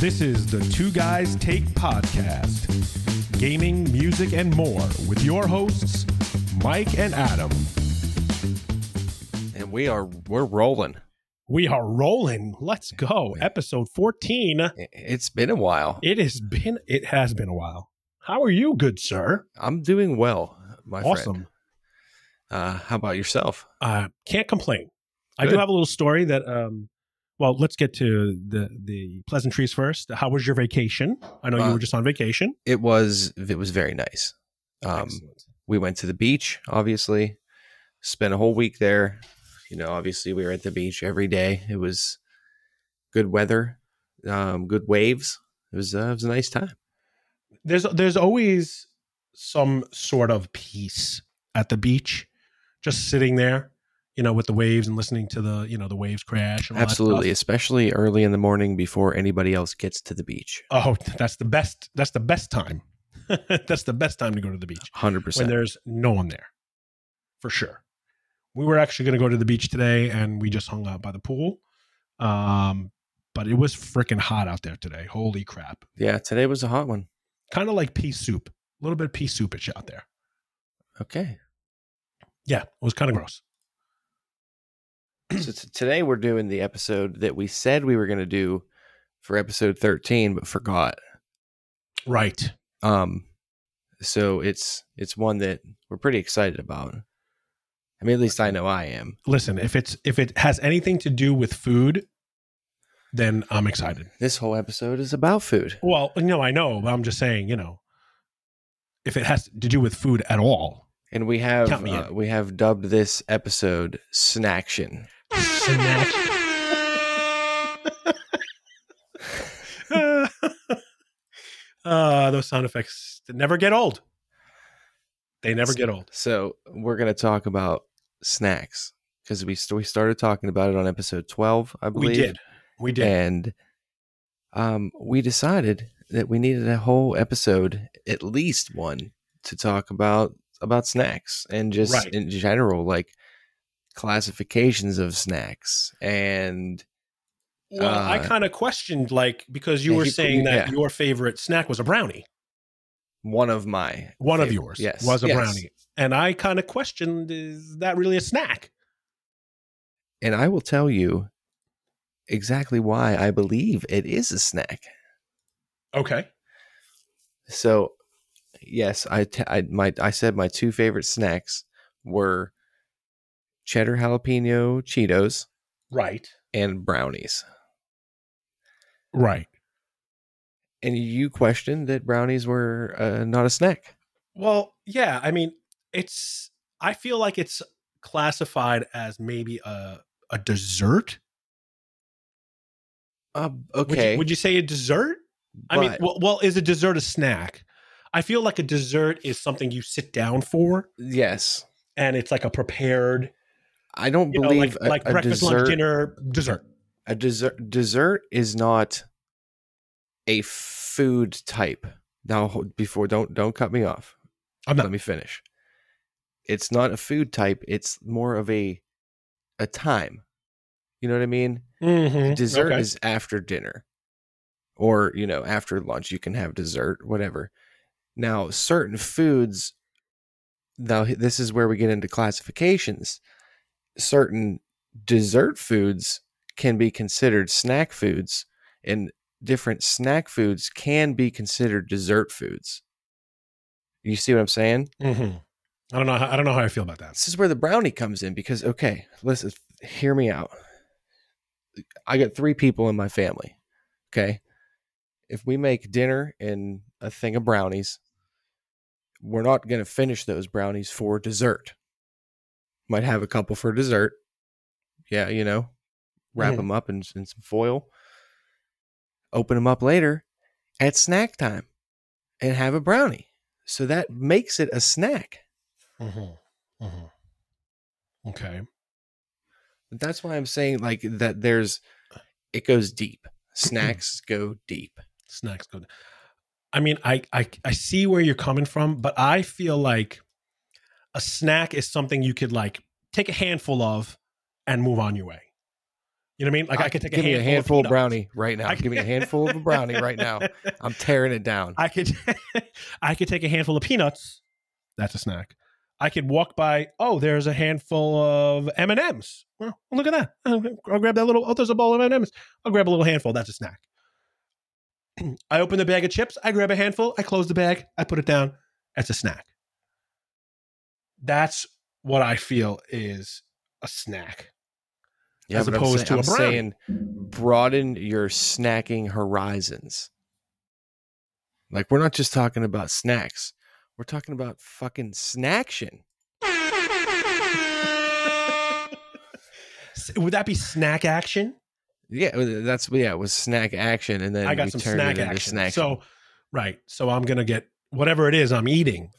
This is the Two Guys Take Podcast gaming, music, and more with your hosts, Mike and Adam. And we are we're rolling. We are rolling. Let's go. Episode 14. It's been a while. It has been it has been a while. How are you, good sir? I'm doing well, my friend. awesome. Uh, how about yourself? Uh can't complain. I do have a little story that um well, let's get to the the pleasantries first. How was your vacation? I know you Uh, were just on vacation. It was it was very nice. Um, we went to the beach, obviously. Spent a whole week there. You know, obviously we were at the beach every day. It was good weather, um, good waves. It was uh, it was a nice time. there's there's always some sort of peace at the beach, just sitting there, you know, with the waves and listening to the you know the waves crash. And all that Absolutely, especially early in the morning before anybody else gets to the beach. Oh, that's the best. That's the best time. that's the best time to go to the beach Hundred percent. when there's no one there, for sure. We were actually going to go to the beach today, and we just hung out by the pool. Um, but it was freaking hot out there today. Holy crap! Yeah, today was a hot one. Kind of like pea soup. A little bit pea soupish out there. Okay. Yeah, it was kind of gross. So t- today we're doing the episode that we said we were going to do for episode 13 but forgot. Right. um so it's it's one that we're pretty excited about. I mean at least i know i am. Listen if it's if it has anything to do with food then i'm excited. This whole episode is about food. Well no i know but i'm just saying you know if it has to do with food at all. And we have uh, we have dubbed this episode snaction uh those sound effects never get old. They never get old. so we're going to talk about snacks because we, st- we started talking about it on episode 12 i believe. we did. We did. And um, we decided that we needed a whole episode, at least one, to talk about about snacks and just Right. in general, like classifications of snacks. And well i uh, kind of questioned like because you were saying that yeah. your favorite snack was a brownie one of my one of yours yes, was a yes. brownie and i kind of questioned is that really a snack and I will tell you exactly why I believe it is a snack. okay So, yes, I, t- I my I said my two favorite snacks were cheddar jalapeno Cheetos right and brownies. right And you questioned that brownies were uh, not a snack. Well, yeah, I mean, it's I feel like it's classified as maybe a a dessert. Uh, Would you- okay, Would you, say a dessert? I mean, well, well, is a dessert a snack? I feel like a dessert is something you sit down for yes, and it's like a prepared, I don't you know, believe like, a, like a breakfast, dessert. lunch, dinner, dessert. A dessert dessert is not a food type. Now, before don't don't cut me off. I'm not Let me finish. It's not a food type. It's more of a a time. You know what I mean? Mhm, Dessert okay. is after dinner, or you know after lunch. You can have dessert, whatever. Now, certain foods. Now, this is where we get into classifications. Certain dessert foods can be considered snack foods, and different snack foods can be considered dessert foods. You see what I'm saying? Mhm. I don't know. How, I don't know how I feel about that. This is where the brownie comes in because okay, listen, hear me out. I got three people in my family. Okay. If we make dinner and a thing of brownies, we're not going to finish those brownies for dessert. Might have a couple for dessert. Yeah, you know, wrap Mhm. them up in, in some foil, open them up later at snack time and have a brownie. So that makes it a snack. Mhm, mhm. Okay. That's why I'm saying like that there's it goes deep. Snacks go deep. snacks good. I mean, I, I I see where you're coming from, but I feel like a snack is something you could like take a handful of and move on your way. You know what I mean? Like I, could take give a me a handful of, peanuts. brownie right now. I give me a handful of a brownie right now. I'm tearing it down. I could I could take a handful of peanuts. That's a snack. I could walk by. Oh, there's a handful of M and M's. Well, look at that. Oh, I'll, I'll grab that little. Oh, there's a bowl of M and M's. I'll grab a little handful. That's a snack. I open the bag of chips. I grab a handful. I close the bag. I put it down. That's a snack. That's what I feel is a snack. Yeah, as I'm opposed say- to a I'm brownie. saying broaden your snacking horizons. Like we're not just talking about snacks. We're talking about fucking snaction. Would that be snack action? Yeah, that's yeah. It was snack action, and then I got we some snack action. snack. So, right. So I'm gonna get whatever it is I'm eating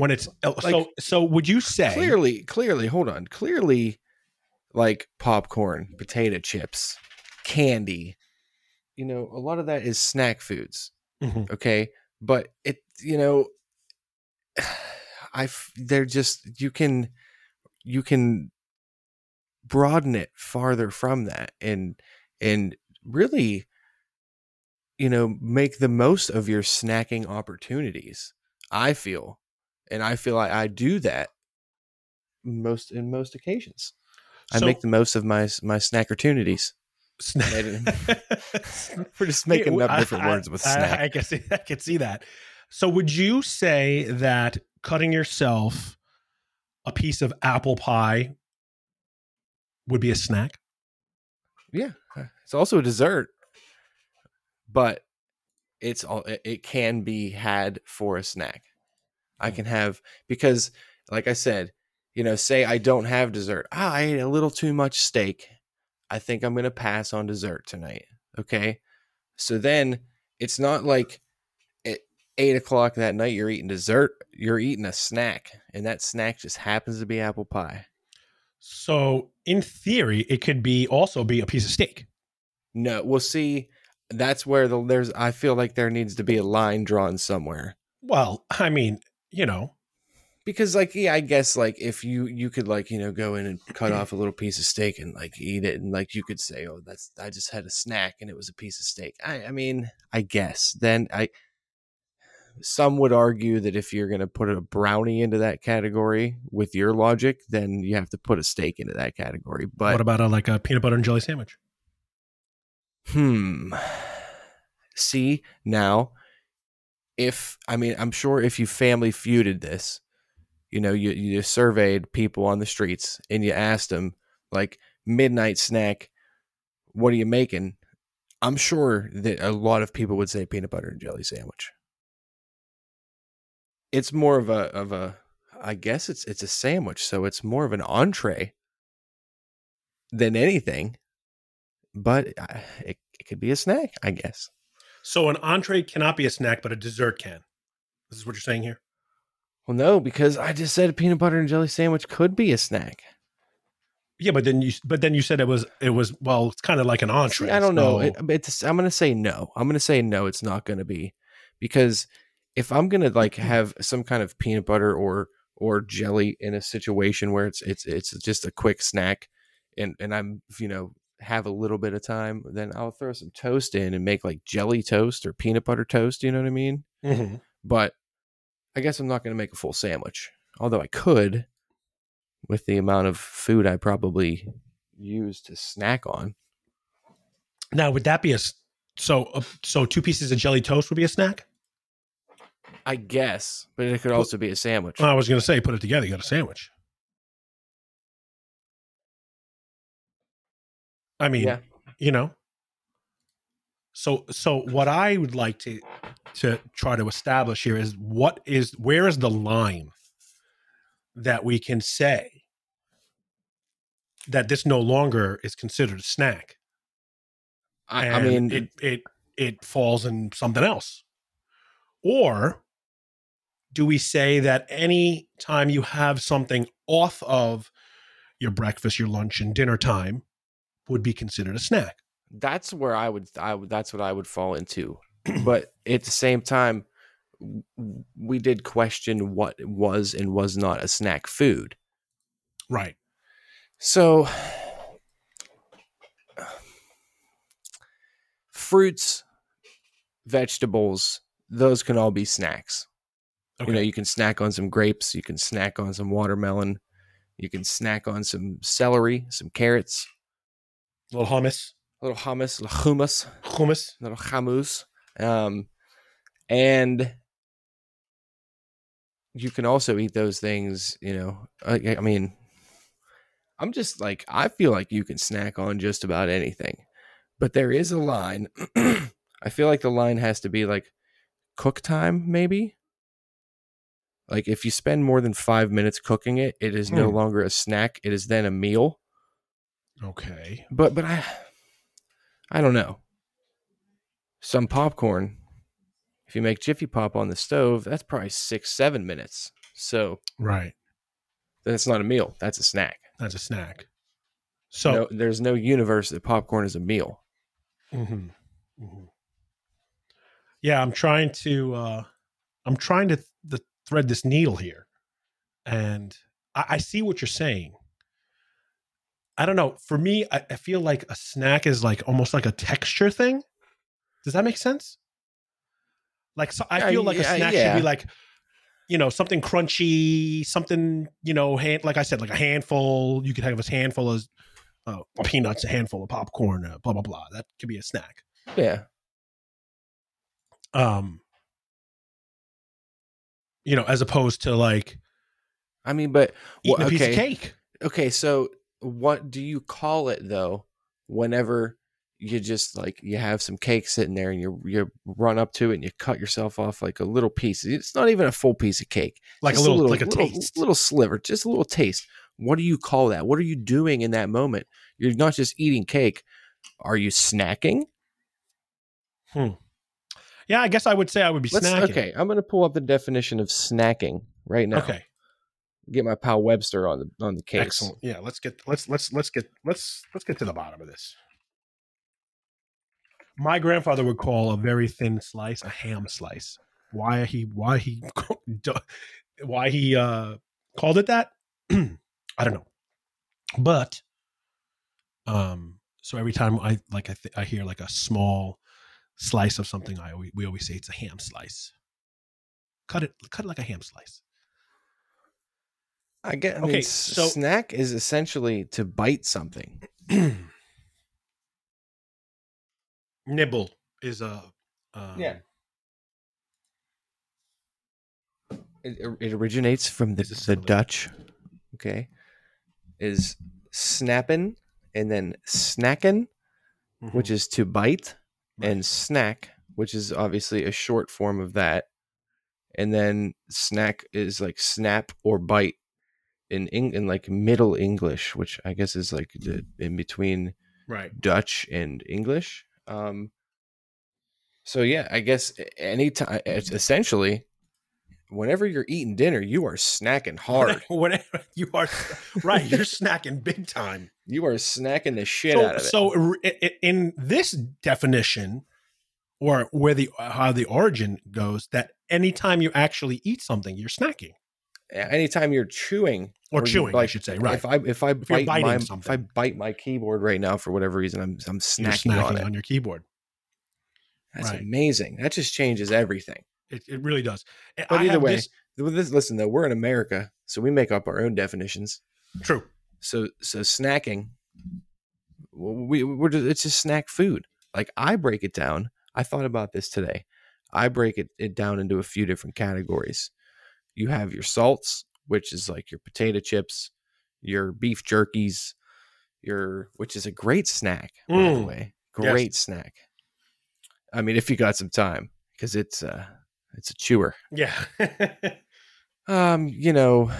when it's uh, so. So would you say clearly, clearly, hold on. Clearly, like popcorn, potato chips, candy. You know, a lot of that is snack foods. Mhm. okay but it you know i they're just you can you can broaden it farther from that and and really you know make the most of your snacking opportunities i feel and i feel like i do that most in most occasions i make the most of my my snack opportunities we're just making Yeah, up different I- words with I- snack I, can see. I can see that. So would you say that cutting yourself a piece of apple pie would be a snack? Yeah, it's also a dessert, but it's all it can be had for a snack. I can have because, like I said, you know, say I don't have dessert. Ah, I ate a little too much steak. I think I'm gonna pass on dessert tonight. Okay, so then it's not like at eight o'clock that night you're eating dessert. You're eating a snack, and that snack just happens to be apple pie. So in theory, it could be also be a piece of steak. No, we'll see. That's where the there's. I feel like there needs to be a line drawn somewhere Well, I mean, you know, because, like, yeah, I guess like if you you could like you know go in and cut off a little piece of steak and like eat it, and like you could say, oh, that's I just had a snack and it was a piece of steak. I I mean, I guess then I. Some would argue that if you're going to put a brownie into that category with your logic, then you have to put a steak into that category. But what about a, like a peanut butter and jelly sandwich? Hmm. See, now, if, I mean, I'm sure if you family feuded this, you know, you, you surveyed people on the streets and you asked them, like, midnight snack, what are you making? I'm sure that a lot of people would say peanut butter and jelly sandwich. It's more of a, of a, I guess it's, it's a sandwich. So it's more of an entree than anything but uh, it, it could be a snack, I guess. So an entree cannot be a snack, but a dessert can. This is what you're saying here. Well, no, because I just said a peanut butter and jelly sandwich could be a snack. Yeah, but then you but then you said it was it was well, it's kind of like an entree. See, I don't know. It, it's, I'm going to say no. I'm going to say no. It's not going to be because if I'm going to like have some kind of peanut butter or or jelly in a situation where it's it's it's just a quick snack, and and I'm you know have a little bit of time, then I'll throw some toast in and make like jelly toast or peanut butter toast. You know what I mean? Mhm. but I guess I'm not going to make a full sandwich. Although I could, with the amount of food I probably use to snack on. Now, would that be a so uh, so two pieces of jelly toast would be a snack? I guess, but it could also be a sandwich. I was going to say put it together, you got a sandwich. I mean, yeah, you know. So so what I would like to to try to establish here is what is where is the line that we can say that this no longer is considered a snack. I, I mean, it it it falls in something else. Or do we say that any time you have something off of your breakfast, your lunch, and dinner time would be considered a snack? that's where I would, I would, that's what I would fall into. but at the same time, we did question what was and was not a snack food. Right. So fruits, vegetables, those can all be snacks. Okay. You know, you can snack on some grapes, you can snack on some watermelon, you can snack on some celery, some carrots, little hummus, a little hummus, a little hummus, hummus. a little hummus. Um, and you can also eat those things, you know. I, I mean, I'm just like, I feel like you can snack on just about anything, but there is a line. I feel like the line has to be like cook time, maybe. Like if you spend more than five minutes cooking it, it is no Hmm. longer a snack. It is then a meal. Okay. But but I I don't know. Some popcorn. If you make Jiffy Pop on the stove, that's probably six, seven minutes. So Right. that's not a meal. That's a snack. That's a snack. So no, there's no universe that popcorn is a meal. Mhm. Mhm. Yeah, I'm trying to uh I'm trying to th- thread this needle here. And I, I see what you're saying. I don't know. For me, I, I feel like a snack is like almost like a texture thing. Does that make sense? Like so I feel like a snack yeah. should be like, you know, something crunchy, something, you know, hand, like I said, like a handful. You could have a handful of uh, peanuts, a handful of popcorn, uh, blah blah blah. That could be a snack. Yeah. um you know as opposed to like I mean, but eating well, a piece of okay. cake okay, so what do you call it though? Whenever you just like you have some cake sitting there and you you run up to it and you cut yourself off like a little piece. It's not even a full piece of cake. like a Just little, like a little, taste little sliver, just a little taste. What do you call that? What are you doing in that moment? You're not just eating cake. Are you snacking? Hmm. Yeah i guess i would say i would be Let's, snacking okay, I'm gonna pull up the definition of snacking right now. okay Get my pal Webster on the on the case. excellent. Yeah let's get let's let's let's get let's let's get to the bottom of this. My grandfather would call a very thin slice a ham slice. Why he why he why he uh called it that? I don't know. But um so every time i like i, th- I hear like a small slice of something i always, we always say it's a ham slice. Cut it cut it like a ham slice I get. I Okay, s- so- snack is essentially to bite something. nibble is a um, Yeah. It, it originates from the, the Dutch. Okay, is snapping and then snacking, mhm. which is to bite, Right. and snack, which is obviously a short form of that. And then snack is like snap or bite in in like Middle English, which I guess is like the, in between right Dutch and English. Um, so yeah, I guess anytime, essentially, whenever you're eating dinner, you are snacking hard. whatever you are right you're snacking big time you are snacking the shit so, out of it. so r- i- i- in this definition or where the how the origin goes that anytime you actually eat something you're snacking anytime you're chewing or, you, chewing i should say right If I if I you're bite my if I bite my keyboard right now for whatever reason, I'm I'm snacking, snacking on on, your keyboard That's Right. amazing. That just changes everything. it, it really does And But I either way, this- this, listen though, we're in America, so we make up our own definitions. true So so snacking, we we're just, it's just snack food. Like I break it down. I thought about this today. I break it, it down into a few different categories. You have your salts, which is like your potato chips, your beef jerkies, your which is a great snack, by the Mm. way. Yes. Great snack. I mean, if you got some time, because it's uh it's a chewer. yeah Um, you know,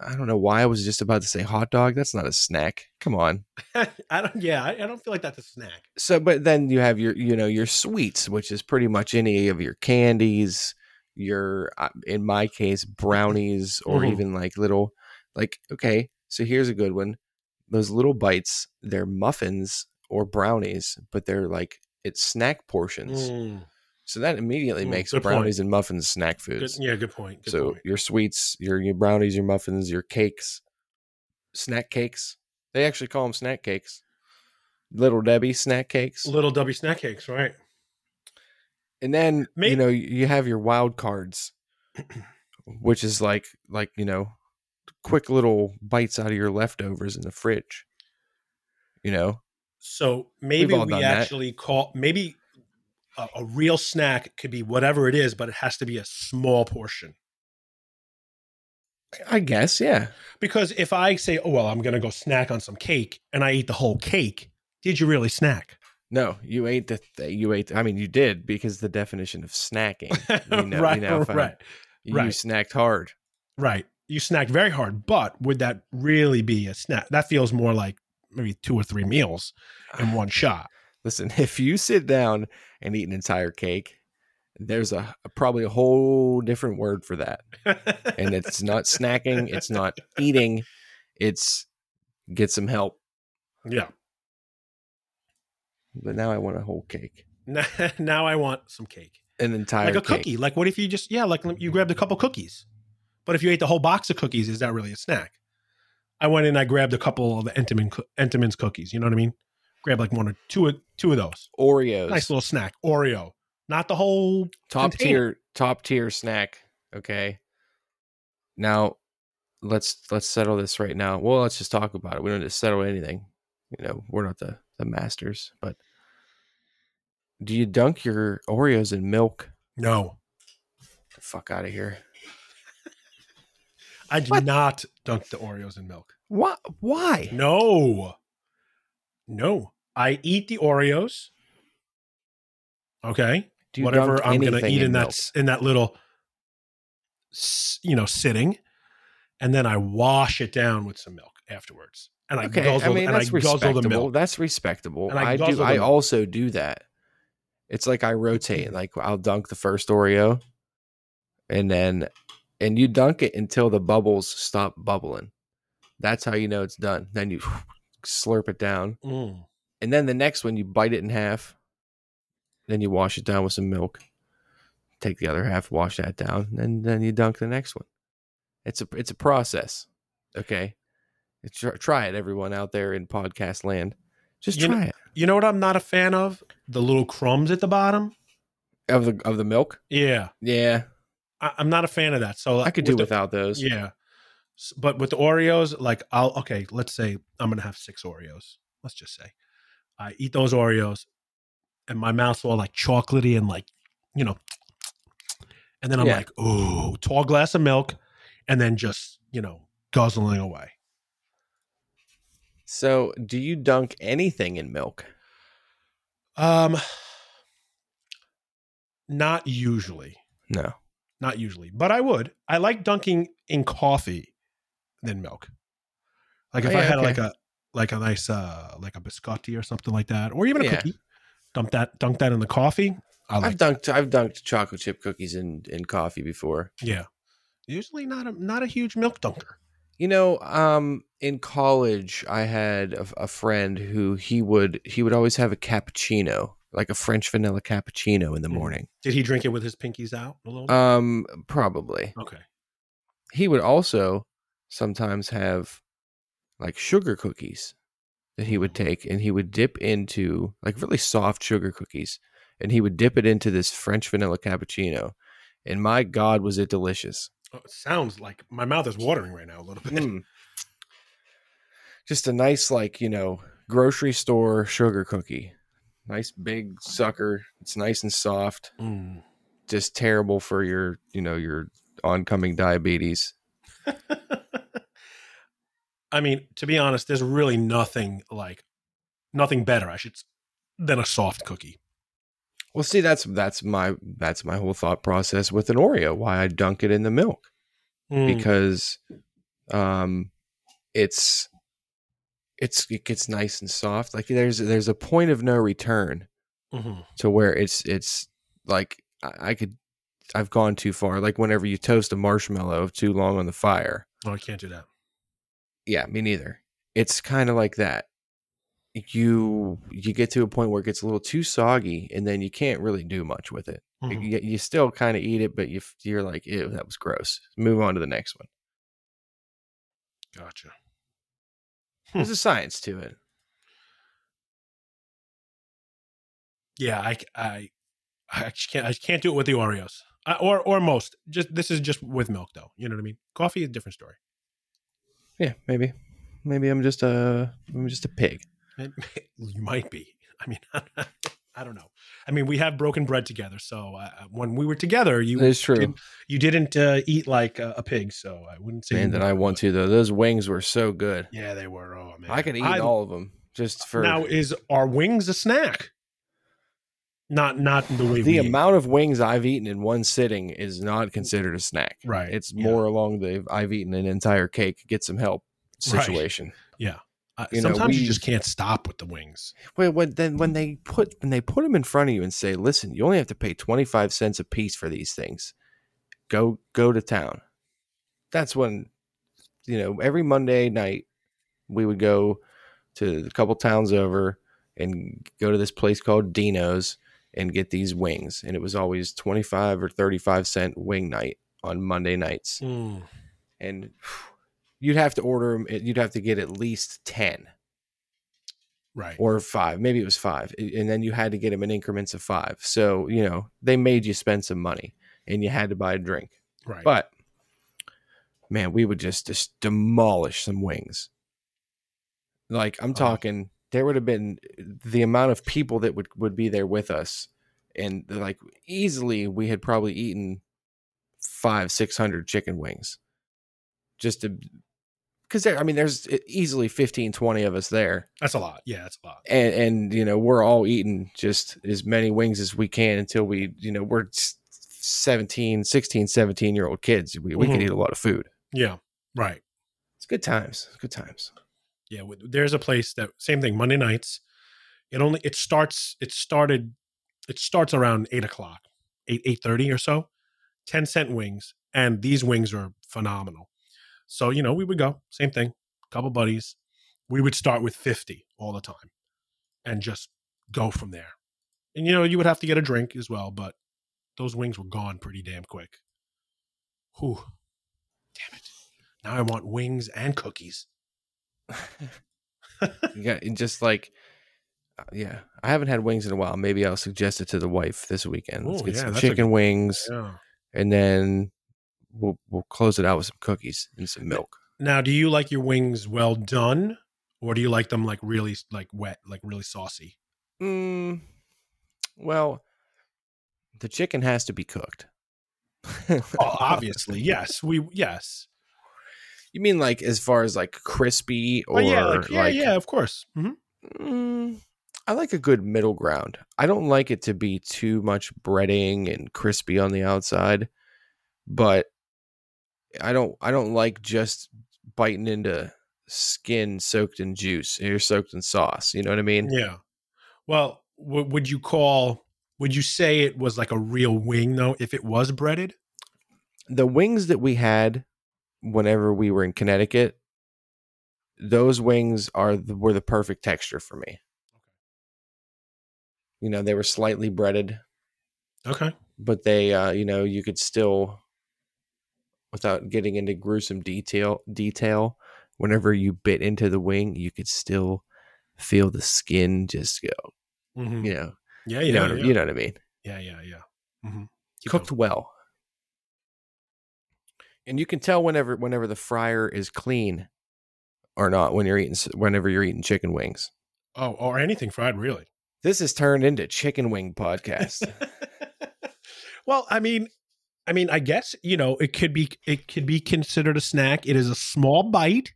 I don't know why I was just about to say hot dog. That's not a snack. Come on. i don't yeah I, I don't feel like that's a snack So, but then you have your, you know, your sweets, which is pretty much any of your candies, your, uh, in my case, brownies, or Mhm. even like little, like, okay, so here's a good one. Those little bites, they're muffins or brownies, but they're like, it's snack portions. Mm, So that immediately Mm, makes good point. brownies and muffins snack good, foods. yeah good point good so point. your sweets, your your brownies, your muffins, your cakes, snack cakes, They actually call them snack cakes. Little Debbie snack cakes. Little debbie snack cakes, right? And then May- you know you have your wild cards, which is like like you know, quick little bites out of your leftovers in the fridge. You know, So maybe we done that. actually call maybe a, a real snack could be whatever it is, but it has to be a small portion. I guess yeah. Because if I say, "Oh well, I'm going to go snack on some cake," and I eat the whole cake, did you really snack? No, you ate the th- you ate. I mean, you did because the definition of snacking. You know, right, you now found- right, You Right. snacked hard. right. You snacked very hard, but would that really be a snack? That feels more like maybe two or three meals in one shot. Listen, if you sit down and eat an entire cake, there's a, probably a whole different word for that. And it's not snacking, it's not eating, it's get some help. yeah. But now I want a whole cake. Now, I want some cake. An entire like a cake. cookie. Like what if you just yeah, like you grabbed a couple cookies. But if you ate the whole box of cookies, is that really a snack? I went in, I grabbed a couple of the Entenmann, Entenmann's cookies. You know what I mean? Grab like one or two, of- two of those. Oreos. Nice little snack. Oreo, not the whole. top container. tier top tier snack okay now let's let's settle this right now well let's just talk about it we don't need to settle anything you know we're not the the masters but do you dunk your oreos in milk No, the fuck out of here I do What? not dunk the Oreos in milk. why why No, no. I eat the Oreos. Okay. do you whatever I'm going to eat in, that milk? in that little, you know, sitting, and then I wash it down with some milk afterwards, and I okay i mean and I that's respectable the milk. that's respectable. And I i, do i also do that. It's like i rotate like i'll dunk the first oreo and then and you dunk it until the bubbles stop bubbling. That's how you know it's done. Then you slurp it down. Mm. and then the next one you bite it in half. Then you wash it down with some milk. Take the other half wash that down and then you dunk the next one. It's a it's a process okay Try- try it everyone out there in podcast land just You know- try it You know what I'm not a fan of? The little crumbs at the bottom. of the of the milk Yeah, yeah I, I'm not a fan of that. So i could do with the- without those Yeah, but with the Oreos, like I'll okay. Let's say I'm going to have six Oreos. Let's just say I eat those Oreos, and my mouth's all like chocolatey and like you know, and then I'm Yeah. like, oh, tall glass of milk, and then just you know guzzling away. So do you dunk anything in milk Um, not usually, no not usually, but I would. I like dunking in coffee than milk. Like if Oh, I had okay. like a like a nice uh like a biscotti or something like that, or even a Yeah. cookie, dump that dunk that in the coffee. I like i've dunked i've dunked chocolate chip cookies in in coffee before yeah. Usually not a not a huge milk dunker. You know, um, in college, I had a, a friend who he would he would always have a cappuccino, like a French vanilla cappuccino in the Mm. morning. Did he drink it with his pinkies out a little? Um, probably. okay. He would also sometimes have like sugar cookies that he would take, and he would dip into like really soft sugar cookies, and he would dip it into this French vanilla cappuccino. And my God, was it delicious! It sounds like my mouth is watering right now a little bit. Mm. Just a nice, like, you know, grocery store sugar cookie. Nice big sucker. It's nice and soft. Mm. Just terrible for your, you know, your oncoming diabetes. I mean, to be honest, there's really nothing like nothing better. I should than a soft cookie. Well, see, that's that's my that's my whole thought process with an Oreo. Why I dunk it in the milk Mm. because, um, it's it's it gets nice and soft. Like there's there's a point of no return Mhm. to where it's it's like I, I could I've gone too far. Like whenever you toast a marshmallow too long on the fire. Oh, I can't do that. Yeah, me neither. It's kind of like that. You you get to a point where it gets a little too soggy, and then you can't really do much with it. Mhm. You, you still kind of eat it, but you, you're like, ew, that was gross. Move on to the next one. Gotcha. There's a science to it. Yeah, I, I, I can't. I can't do it with the Oreos, uh, or or most. Just this is just with milk, though. You know what I mean? Coffee is a different story. Yeah, maybe. Maybe I'm just a I'm just a pig. you might be. I mean, I don't know. I mean, we have broken bread together, so uh, when we were together, you It's true. did- you didn't uh, eat like a, a pig, so I wouldn't say. Man, that. I want to though. Those wings were so good. Yeah, they were. Oh man, I could eat I- all of them just for Now, is our wings a snack? Not not the way the we eat. amount of wings I've eaten in one sitting is not considered a snack. Right, It's yeah. more along the I've eaten an entire cake, get some help Right. situation. Uh, you know, sometimes we- you just can't stop with the wings. Well, when then when they put when they put them in front of you and say, "Listen, you only have to pay twenty five cents a piece for these things. Go go to town." That's when, you know, every Monday night we would go to a couple towns over and go to this place called Dino's and get these wings, and it was always twenty five or thirty five cent wing night on Monday nights, and you'd have to order them. You'd have to get at least ten Right. or five. Maybe it was five, and then you had to get them in increments of five. So you know they made you spend some money, and you had to buy a drink. right. But man, we would just just demolish some wings. Like I'm Oh. talking, there would have been the amount of people that would would be there with us, and like easily we had probably eaten five six hundred chicken wings, just to. Because there I mean, there's easily 15, 20 of us there that's a lot. Yeah, that's a lot. and and you know we're all eating just as many wings as we can until we you know we're s- 17 16 17 year old kids we, we can Mhm. eat a lot of food Yeah. Right. it's good times good times Yeah. There's a place that same thing. Monday nights. It only it starts. It started. It starts around eight o'clock, eight eight thirty or so. Ten cent wings, and these wings are phenomenal. So you know we would go same thing. Couple buddies. We would start with fifty all the time, and just go from there. And you know you would have to get a drink as well, but those wings were gone pretty damn quick. Whew. Damn it. Now I want wings and cookies. yeah, it just like uh, yeah i haven't had wings in a while maybe i'll suggest it to the wife this weekend let's Ooh, get yeah, some a chicken wings Yeah. and then we'll we'll close it out with some cookies and some milk Now, do you like your wings well done, or do you like them like really like wet, like really saucy? mm, well the chicken has to be cooked Oh, obviously, yes. We yes. You mean like as far as like crispy or Oh, yeah, like, yeah, like- yeah, of course. hmm Mm, I like a good middle ground. I don't like it to be too much breading and crispy on the outside, but I don't I don't like just biting into skin soaked in juice or soaked in sauce. You know what I mean? Yeah. Well, w- would you call? Would you say it was like a real wing though? If it was breaded, The wings that we had whenever we were in Connecticut, those wings are the, were the perfect texture for me. You know, they were slightly breaded. okay. but they uh you know you could still without getting into gruesome detail detail whenever you bit into the wing you could still feel the skin just go hmm you know Yeah, you know what I- yeah, you know what i mean? Yeah, yeah, yeah. hmm cooked well. And you can tell whenever whenever the fryer is clean or not when you're eating whenever you're eating chicken wings. Oh, or anything fried, really. this has turned into chicken wing podcast. Well, I mean, I mean, I guess you know it could be it could be considered a snack. It is a small bite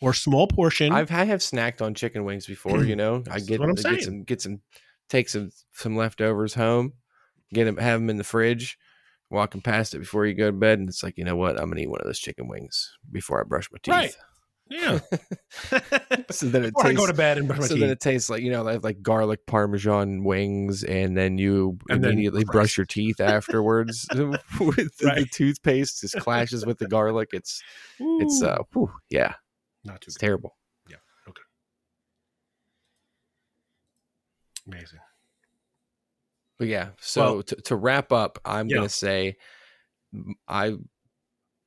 or small portion. I've I have snacked on chicken wings before. You know, I get I'm get some get some take some some leftovers home, get them have them in the fridge, walking past it before you go to bed, and it's like you know what, I'm gonna eat one of those chicken wings before I brush my teeth. Right. Yeah. So then it Before I go to bed and so then it tastes like you know like, like garlic parmesan wings, and then you And then immediately brush your teeth afterwards with the, the Right. toothpaste just clashes with the garlic. It's it's uh whew, yeah, not too it's good. terrible. Yeah. Okay. Amazing. But yeah, so Well- to, to wrap up, I'm Yeah. gonna say I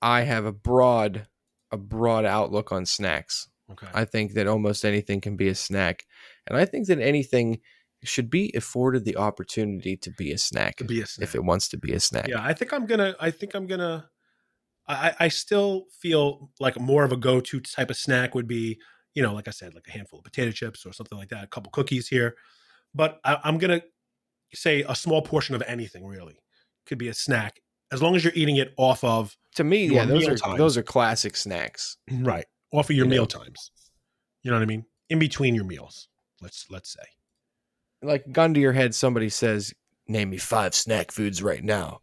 I have a broad a broad outlook on snacks. Okay. I think that almost anything can be a snack. And I think that anything should be afforded the opportunity to be a snack to be a snack. if it wants to be a snack. Yeah, I think I'm gonna. I think I'm gonna. I, I still feel like more of a go-to type of snack would be, you know, like I said, like a handful of potato chips or something like that, a couple cookies here. But I, I'm gonna say a small portion of anything really could be a snack as long as you're eating it off of To me, yeah, those are time. those are classic snacks. right off of your You know. meal times. You know what I mean? In between your meals. Let's let's say. Like gun to your head, somebody says, "Name me five snack foods right now."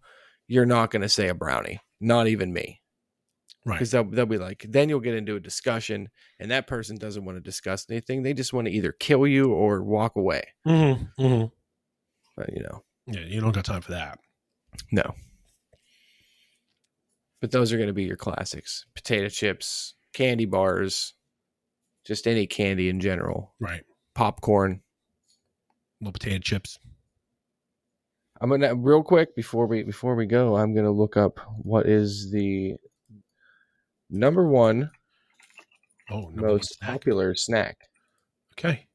You're not going to say a brownie. Not even me. Right. because they'll, they'll be like then you'll get into a discussion and that person doesn't want to discuss anything they just want to either kill you or walk away Mm-hmm, mm-hmm. but you know Yeah, you don't got time for that. no but those are going to be your classics potato chips candy bars just any candy in general Right. popcorn Little potato chips. i'm gonna real quick before we before we go i'm gonna look up what is the number one Oh, number one most snack. popular snack Okay.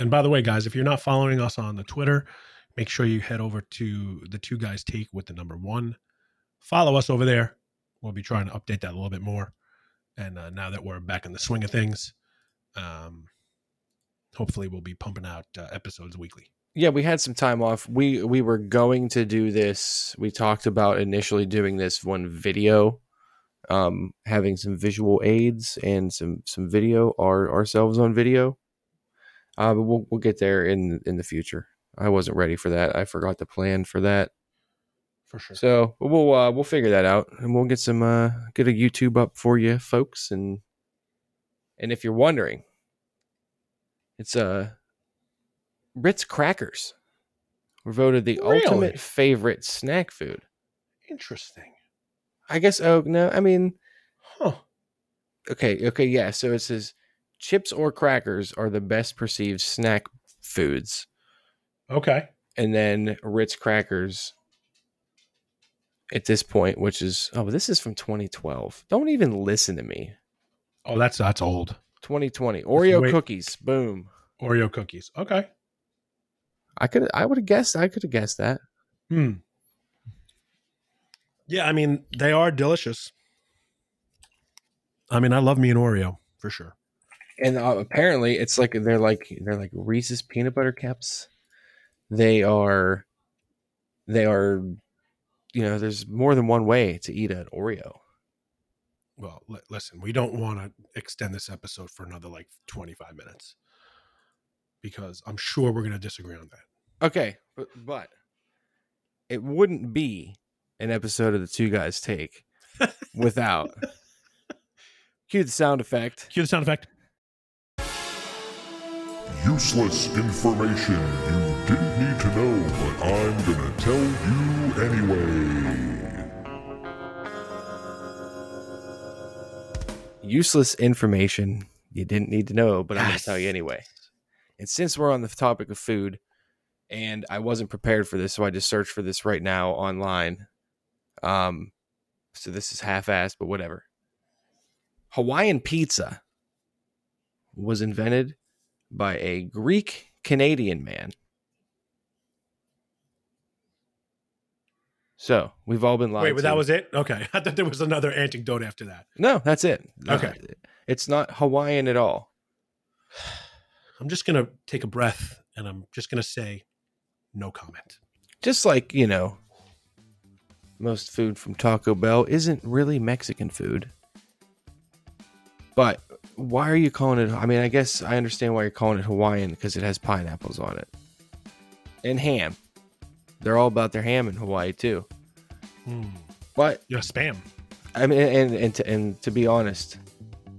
And by the way, guys, if you're not following us on the Twitter, make sure you head over to the two guys take with the number one. Follow us over there. We'll be trying to update that a little bit more. And uh, now that we're back in the swing of things, um, hopefully we'll be pumping out uh, episodes weekly. yeah we had some time off we we were going to do this we talked about initially doing this one video um having some visual aids and some some video our ourselves on video uh but we'll, we'll get there in in the future i wasn't ready for that i forgot to plan for that For sure. so we'll uh we'll figure that out and we'll get some uh get a youtube up for you folks and and if you're wondering it's uh ritz crackers were voted the Really? ultimate favorite snack food Interesting. i guess oh no i mean Huh. okay okay yeah so it says chips or crackers are the best perceived snack foods Okay. and then ritz crackers at this point which is oh this is from 2012 don't even listen to me Oh, that's that's old. 2020 oreo Wait. cookies boom Oreo cookies. Okay. i could i would have guessed i could have guessed that Hmm. Yeah, I mean they are delicious. I mean, I love me an Oreo for sure. and uh, apparently it's like they're like they're like reese's peanut butter cups they are they are you know there's more than one way to eat an oreo Well, li- listen, we don't want to extend this episode for another like 25 minutes because I'm sure we're going to disagree on that. okay but, but it wouldn't be an episode of the two guys take without cue the sound effect Cue the sound effect. Useless information you didn't need to know, but I'm gonna tell you anyway. useless information you didn't need to know, but I'm going to tell you anyway. And since we're on the topic of food, and I wasn't prepared for this, so I just searched for this right now online. Um, so this is half-assed, but whatever. Hawaiian pizza was invented by a Greek Canadian man. So we've all been lied Wait, but to. that was it? Okay. I thought there was another anecdote after that. no, that's it. No, Okay. it's not Hawaiian at all. I'm just going to take a breath and I'm just going to say no comment. just like you know most food from taco bell isn't really mexican food but why are you calling it i mean i guess i understand why you're calling it hawaiian because it has pineapples on it and ham they're all about their ham in hawaii too Hmm. but Yeah, spam. i mean and and to, and to be honest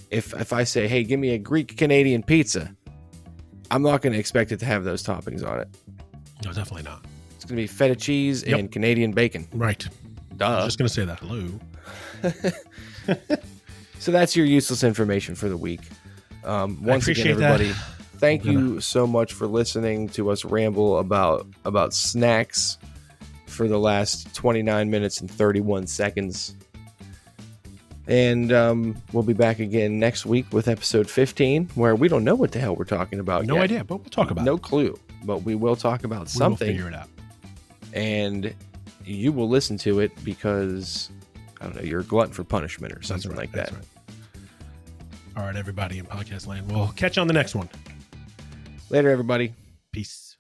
if if i say hey give me a greek canadian pizza i'm not going to expect it to have those toppings on it No, definitely not. it's going to be feta cheese Yep. and canadian bacon Right. I duh was just going to say that. Hello. So that's your useless information for the week. Um, once again, appreciate that. thank you so much for listening to us ramble about about snacks for the last 29 minutes and 31 seconds. And um, we'll be back again next week with episode 15, where we don't know what the hell we're talking about. No yet. idea, but we'll talk about No it. clue. But we will talk about We will something. figure it out. and you will listen to it because I don't know, you're a glutton for punishment or something right, like that. right. All right, everybody in podcast land. We'll catch you on the next one. Later, everybody. Peace.